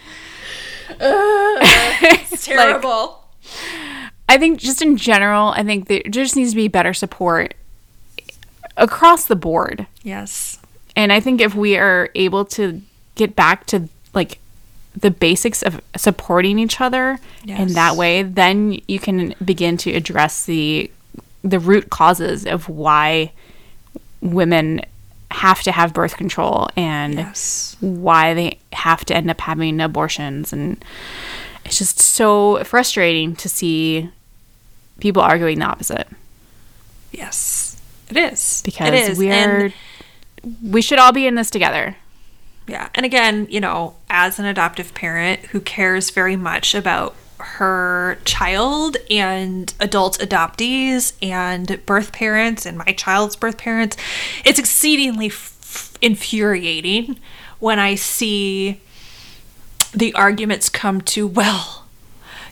It's terrible. like, I think just in general, I think there just needs to be better support across the board. Yes. And I think if we are able to get back to like the basics of supporting each other yes. in that way, then you can begin to address the the root causes of why women have to have birth control and yes. why they have to end up having abortions and it's just so frustrating to see people arguing the opposite. Yes. It is. Because it is. we're and we should all be in this together. Yeah. And again, you know, as an adoptive parent who cares very much about her child and adult adoptees and birth parents and my child's birth parents, it's exceedingly f- infuriating when I see the arguments come to, well,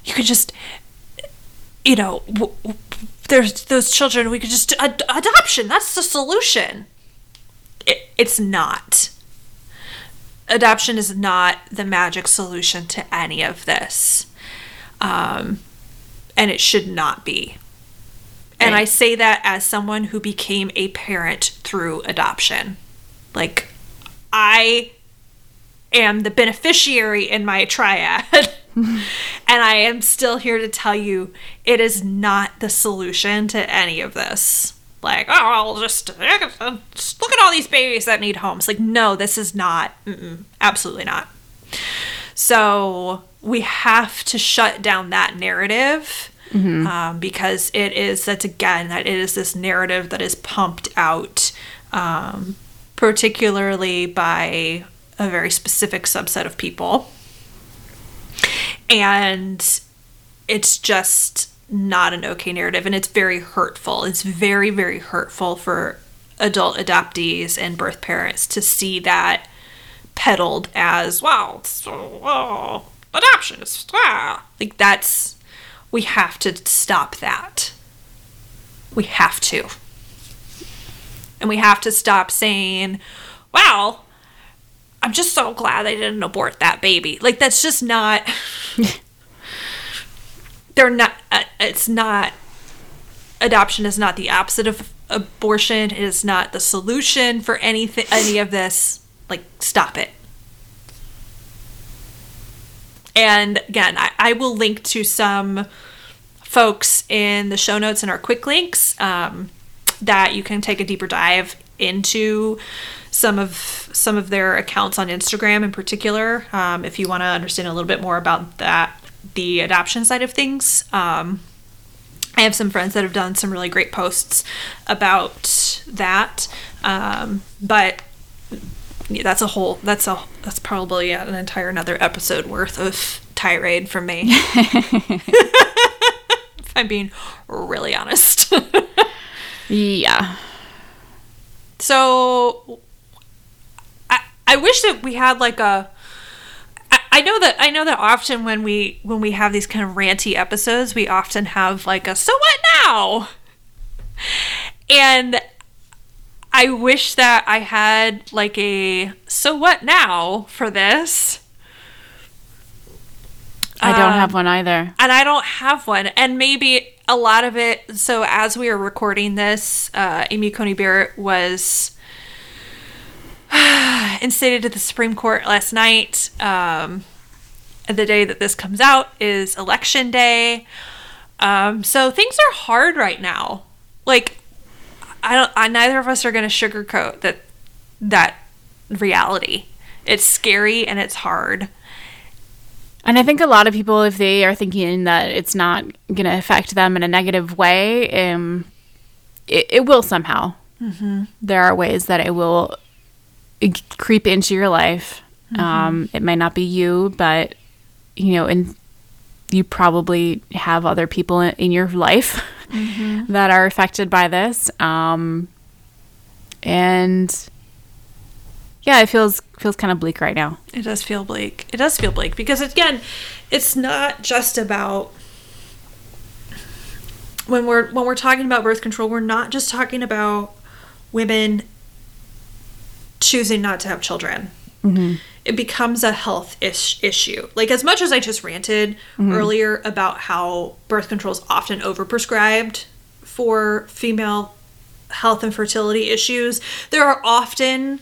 you could just, you know, w- w- there's those children, we could just, ad- adoption, that's the solution it, it's not. Adoption is not the magic solution to any of this. Um, and it should not be. And I say that as someone who became a parent through adoption. Like, I am the beneficiary in my triad. and I am still here to tell you it is not the solution to any of this like, oh, I'll just, just look at all these babies that need homes. Like, no, this is not, absolutely not. So we have to shut down that narrative mm-hmm. um, because it is, that's again, that it is this narrative that is pumped out, um, particularly by a very specific subset of people. And it's just not an okay narrative and it's very hurtful. It's very, very hurtful for adult adoptees and birth parents to see that peddled as, wow, oh, adoption is, ah. like that's, we have to stop that. We have to. And we have to stop saying, wow, I'm just so glad I didn't abort that baby. Like, that's just not. they're not uh, it's not adoption is not the opposite of abortion it is not the solution for anything any of this like stop it and again I, I will link to some folks in the show notes and our quick links um, that you can take a deeper dive into some of some of their accounts on Instagram in particular um, if you want to understand a little bit more about that the adoption side of things. Um, I have some friends that have done some really great posts about that, um, but that's a whole that's a that's probably an entire another episode worth of tirade from me. if I'm being really honest. yeah. So I I wish that we had like a I- I know that I know that often when we when we have these kind of ranty episodes, we often have like a so what now? And I wish that I had like a so what now for this. I don't Um, have one either. and I don't have one. And maybe a lot of it. So as we are recording this, uh, Amy Coney Barrett was instated to the Supreme Court last night. Um, the day that this comes out is election day. Um, so things are hard right now. Like I don't. I, neither of us are going to sugarcoat that that reality. It's scary and it's hard. And I think a lot of people, if they are thinking that it's not going to affect them in a negative way, um, it, it will somehow. Mm-hmm. There are ways that it will creep into your life. Um, it might not be you, but you know, and you probably have other people in, in your life that are affected by this. Um, and yeah, it feels feels kind of bleak right now. It does feel bleak. It does feel bleak because again, it's not just about when we're when we're talking about birth control, we're not just talking about women choosing not to have children. It becomes a health ish issue. Like as much as I just ranted earlier about how birth control is often overprescribed for female health and fertility issues, there are often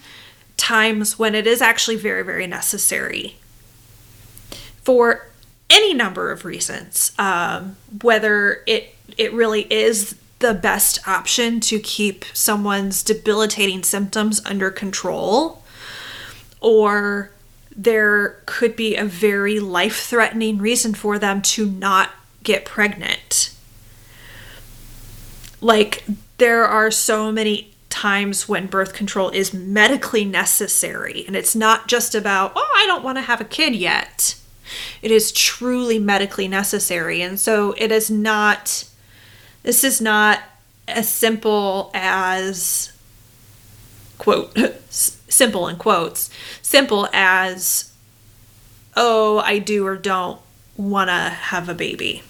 times when it is actually very, very necessary for any number of reasons. Um, whether it it really is the best option to keep someone's debilitating symptoms under control, or there could be a very life threatening reason for them to not get pregnant. Like, there are so many times when birth control is medically necessary, and it's not just about, oh, I don't want to have a kid yet. It is truly medically necessary. And so it is not, this is not as simple as, quote, simple in quotes, simple as, oh, I do or don't want to have a baby.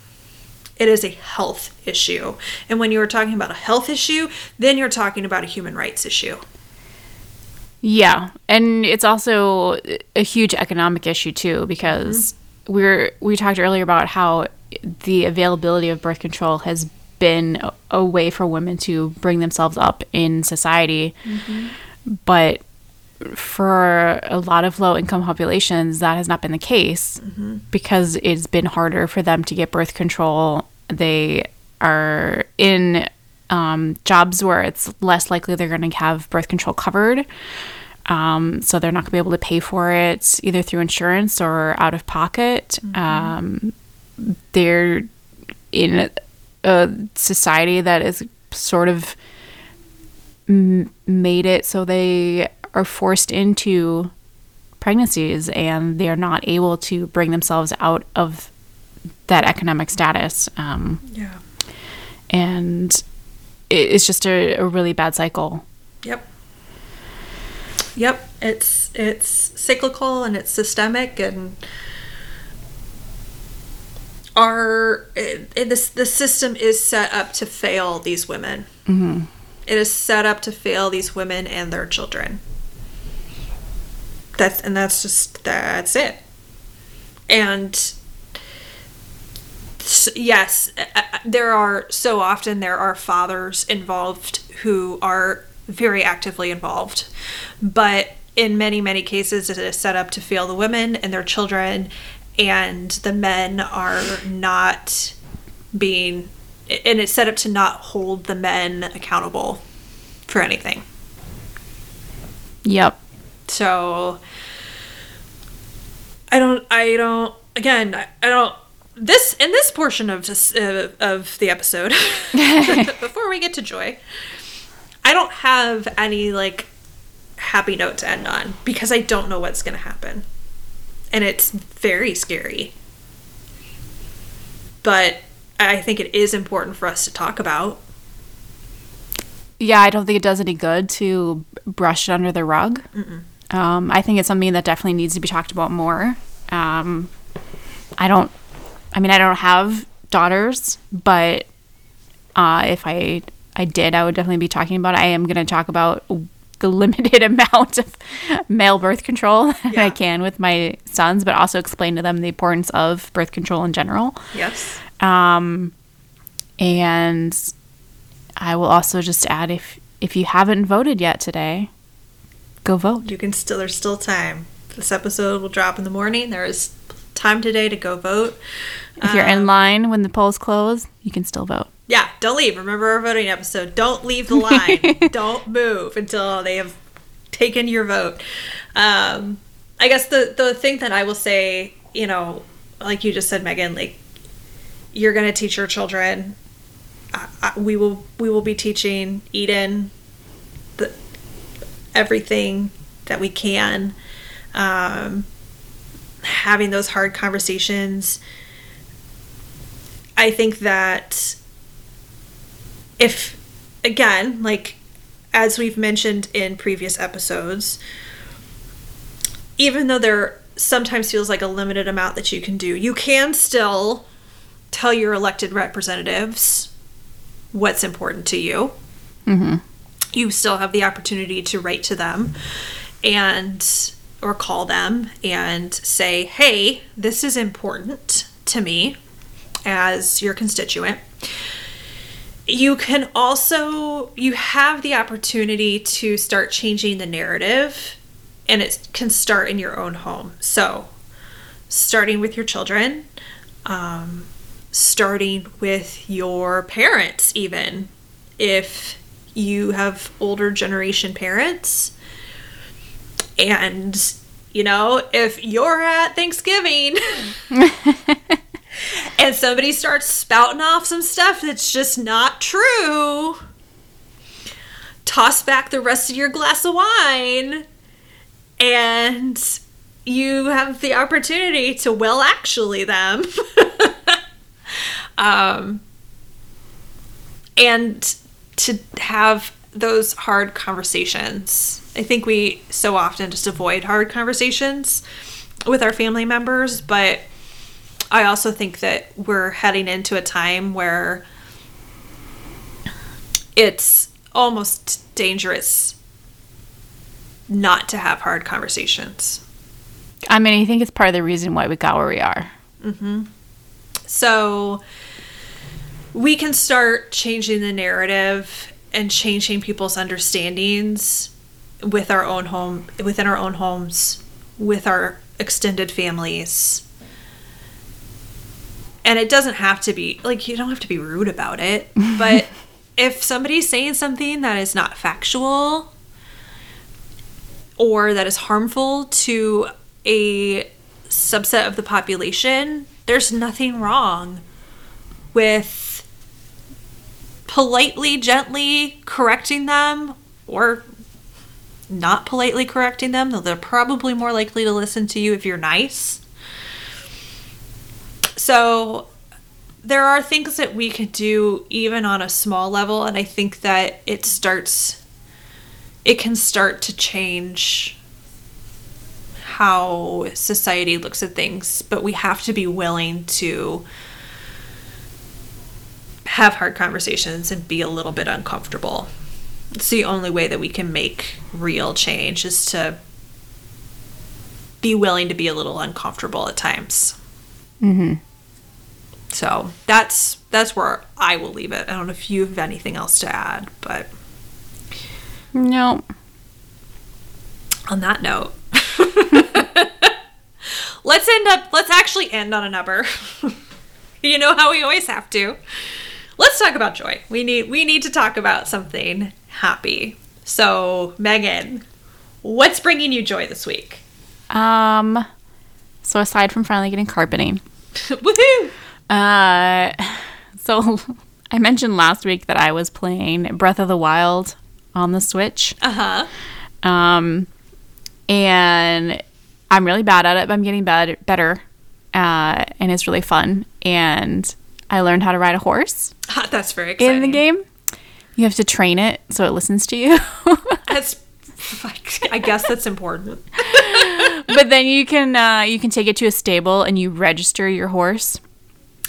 It is a health issue. And when you are talking about a health issue, then you're talking about a human rights issue. Yeah, and it's also a huge economic issue too because mm-hmm. we're we talked earlier about how the availability of birth control has been a, way for women to bring themselves up in society, but for a lot of low income populations that has not been the case because it's been harder for them to get birth control. They are in um, jobs where it's less likely they're going to have birth control covered. Um, so they're not going to be able to pay for it either through insurance or out of pocket. Um, they're in a, society that is sort of m- made it so they are forced into pregnancies and they are not able to bring themselves out of that economic status. Um, Yeah. and it- it's just a, a really bad cycle. Yep. Yep. It's it's cyclical and it's systemic and it, it, this the system is set up to fail these women. Mm-hmm. is set up to fail these women and their children. That's and that's just that's it. And yes, there are so often there are fathers involved who are very actively involved, but in many many cases it is set up to fail the women and their children, and the men are not being and it's set up to not hold the men accountable for anything. Yep. So I don't I don't again I, I don't this in this portion of this uh, of the episode before we get to joy I don't have any like happy note to end on because I don't know what's going to happen. And it's very scary. But I think it is important for us to talk about. yeah, I don't think it does any good to brush it under the rug. Um, I think it's something that definitely needs to be talked about more. Um, I don't, I mean, I don't have daughters, but uh, if I I did, I would definitely be talking about. It. I am going to talk about the limited amount of male birth control that Yeah. I can with my sons, but also explain to them the importance of birth control in general. Yes. Um, and I will also just add if if you haven't voted yet today, go vote. You can still, there's still time. This episode will drop in the morning. There is time today to go vote. If you're in line when the polls close, you can still vote. Yeah, don't leave. Remember our voting episode. Don't leave the line. don't move until they have taken your vote. Um, I guess the the thing that I will say, you know, like you just said, Megan, like you're going to teach your children. I, I, we will we will be teaching Eden the everything that we can. Um, having those hard conversations. I think that if again like as we've mentioned in previous episodes even though there sometimes feels like a limited amount that you can do you can still tell your elected representatives what's important to you. Mm-hmm. You still have the opportunity to write to them and or call them and say hey this is important to me as your constituent you can also you have the opportunity to start changing the narrative and it can start in your own home. So starting with your children um, starting with your parents even. If you have older generation parents and you know if you're at thanksgiving and somebody starts spouting off some stuff that's just not true, toss back the rest of your glass of wine and you have the opportunity to well actually them. um, and to have those hard conversations. I think we so often just avoid hard conversations with our family members, but I also think that we're heading into a time where it's almost dangerous not to have hard conversations. I mean, I think it's part of the reason why we got where we are. Mm-hmm. So we can start changing the narrative and changing people's understandings with our own home within our own homes with our extended families and it doesn't have to be like you don't have to be rude about it. But if somebody's saying something that is not factual or that is harmful to a subset of the population there's nothing wrong with politely gently correcting them or not politely correcting them though they're probably more likely to listen to you if you're nice so there are things that we could do even on a small level and i think that it starts it can start to change how society looks at things but we have to be willing to have hard conversations and be a little bit uncomfortable. It's the only way that we can make real change is to be willing to be a little uncomfortable at times mm-hmm. So that's that's where I will leave it. I don't know if you have anything else to add, but No. on that note, let's end up let's actually end on a number. you know how we always have to. Let's talk about joy. We need we need to talk about something happy. So, Megan, what's bringing you joy this week? Um. So aside from finally getting carpeting, Woohoo! Uh, so I mentioned last week that I was playing Breath of the Wild on the Switch. Uh-huh. Um, and I'm really bad at it, but I'm getting bad, better. Uh, and it's really fun. And I learned how to ride a horse That's very exciting. in the game. You have to train it so it listens to you. That's I guess that's important. but then you can uh, you can take it to a stable and you register your horse.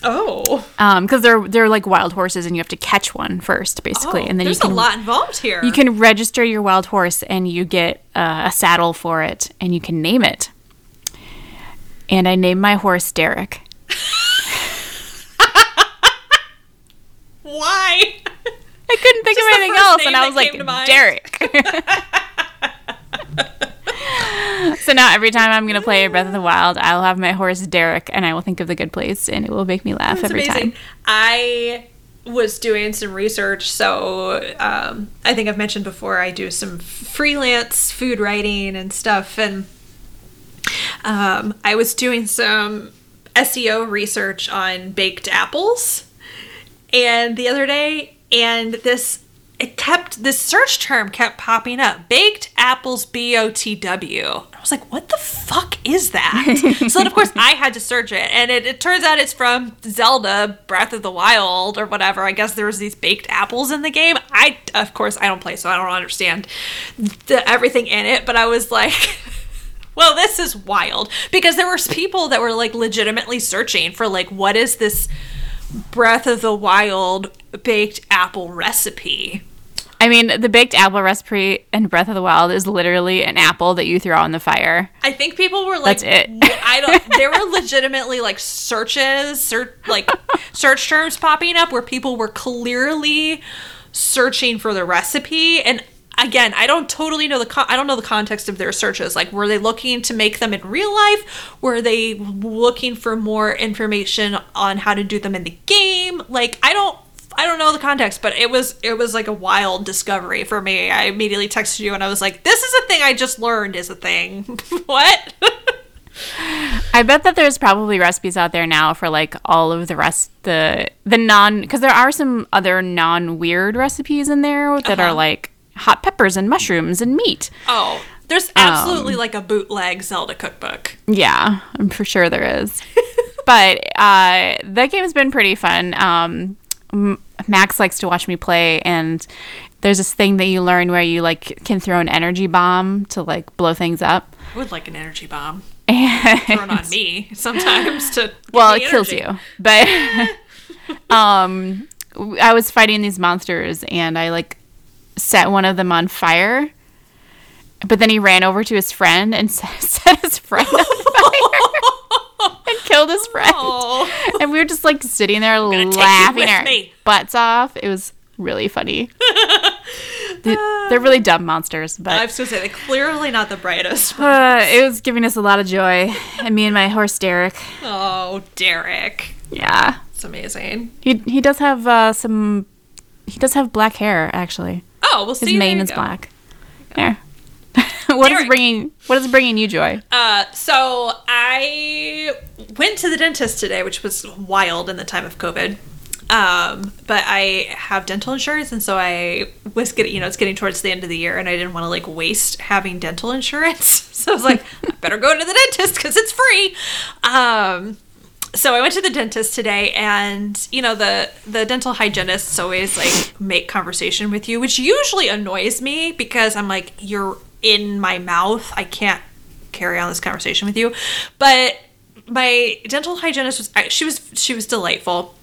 Oh. Um, because they're they're like wild horses and you have to catch one first, basically, Oh, and then there's you can a lot involved here. you can register your wild horse and you get uh, a saddle for it and you can name it. And I named my horse Derek. Why? I couldn't think Just of anything else, and I was like came to mind. Derek. so now every time I'm gonna play Breath of the Wild, I'll have my horse Derek, and I will think of the good place, and it will make me laugh That's every amazing. time. I was doing some research, so um, I think I've mentioned before I do some freelance food writing and stuff, and um, I was doing some SEO research on baked apples, and the other day, and this it kept this search term kept popping up baked apples b-o-t-w i was like what the fuck is that? So then of course i had to search it and it, it turns out it's from zelda breath of the wild or whatever. I guess there was these baked apples in the game. I of course i don't play so i don't understand the, everything in it but i was like well this is wild. Because there were people that were like legitimately searching for like what is this breath of the wild baked apple recipe I mean, the baked apple recipe in Breath of the Wild is literally an apple that you throw on the fire. I think people were like, That's it. I don't. There were legitimately like searches, search like search terms popping up where people were clearly searching for the recipe. And again, I don't totally know the con- I don't know the context of their searches. Like, were they looking to make them in real life? Were they looking for more information on how to do them in the game? Like, I don't. I don't know the context, but it was it was like a wild discovery for me. I immediately texted you and I was like, "This is a thing I just learned is a thing." what? I bet that there's probably recipes out there now for like all of the rest the the non because there are some other non weird recipes in there that Uh-huh. are like hot peppers and mushrooms and meat. Oh, there's absolutely like a bootleg Zelda cookbook. Yeah, I'm for sure there is. but uh, that game's been pretty fun. Um, Max likes to watch me play, and there's this thing that you learn where you like can throw an energy bomb to like blow things up. I would like an energy bomb And thrown on me sometimes to well, it kills you. But um, I was fighting these monsters, and I like set one of them on fire. But then he ran over to his friend and set his friend on fire and killed his friend. Oh, And we were just like sitting there laughing our me. butts off. It was really funny. They- They're really dumb monsters, but I was gonna say they're clearly not the brightest. uh, it was giving us a lot of joy. And me and my horse Derek. Oh, Derek, Yeah, it's amazing. he he does have uh, some. He does have black hair actually. Oh, we'll see. His mane is go. black. There. what is bringing What is bringing you joy? Uh, so I went to the dentist today, which was wild in the time of COVID. Um, but I have dental insurance, and so I was getting, you know, it's getting towards the end of the year, and I didn't want to like waste having dental insurance. so I was like, I better go to the dentist because it's free. Um, so I went to the dentist today, and you know the the dental hygienists always like make conversation with you, which usually annoys me because I'm like, you're in my mouth, I can't carry on this conversation with you. But my dental hygienist was she was she was delightful,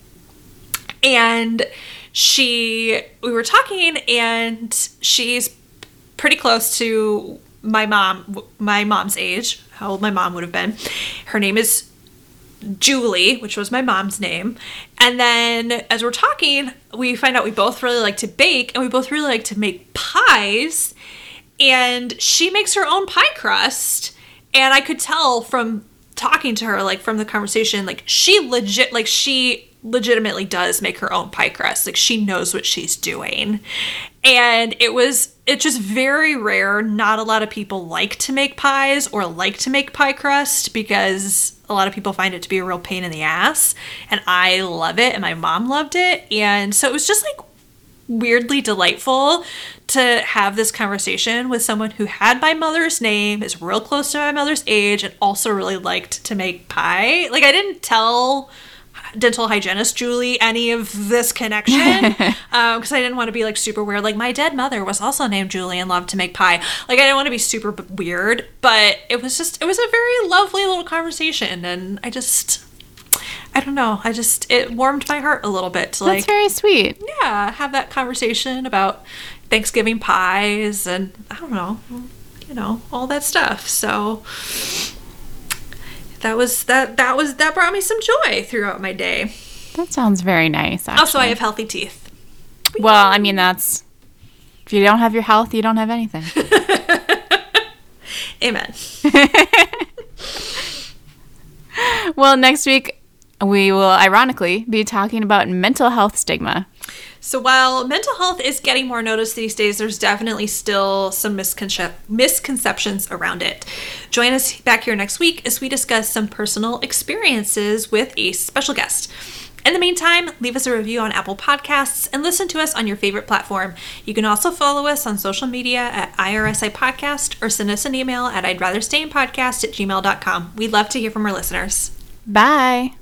and she we were talking, and she's pretty close to my mom my mom's age how old my mom would have been her name is Julie, which was my mom's name. And then as we're talking, we find out we both really like to bake and we both really like to make pies. And she makes her own pie crust. And I could tell from talking to her, like from the conversation, like she legit, like she legitimately does make her own pie crust. Like she knows what she's doing. And it was, it's just very rare. Not a lot of people like to make pies or like to make pie crust because a lot of people find it to be a real pain in the ass. And I love it, and my mom loved it. And so it was just like weirdly delightful to have this conversation with someone who had my mother's name, is real close to my mother's age, and also really liked to make pie. Like, I didn't tell dental hygienist Julie any of this connection um, because I didn't want to be like super weird. Like my dead mother was also named Julie and loved to make pie. Like I didn't want to be super b- weird, but it was just it was a very lovely little conversation, and I just I don't know. I just it warmed my heart a little bit to like That's very sweet. yeah have that conversation about Thanksgiving pies and I don't know you know all that stuff. So that was that that was that brought me some joy throughout my day. That sounds very nice. Actually. Also, I have healthy teeth. well, I mean, that's if you don't have your health, you don't have anything. Amen. well, next week we will ironically be talking about mental health stigma. So while mental health is getting more notice these days, there's definitely still some misconce- misconceptions around it. Join us back here next week as we discuss some personal experiences with a special guest. In the meantime, leave us a review on Apple Podcasts and listen to us on your favorite platform. You can also follow us on social media at IRSI Podcast or send us an email at I'd rather stay in podcast at gmail.com. We'd love to hear from our listeners. Bye.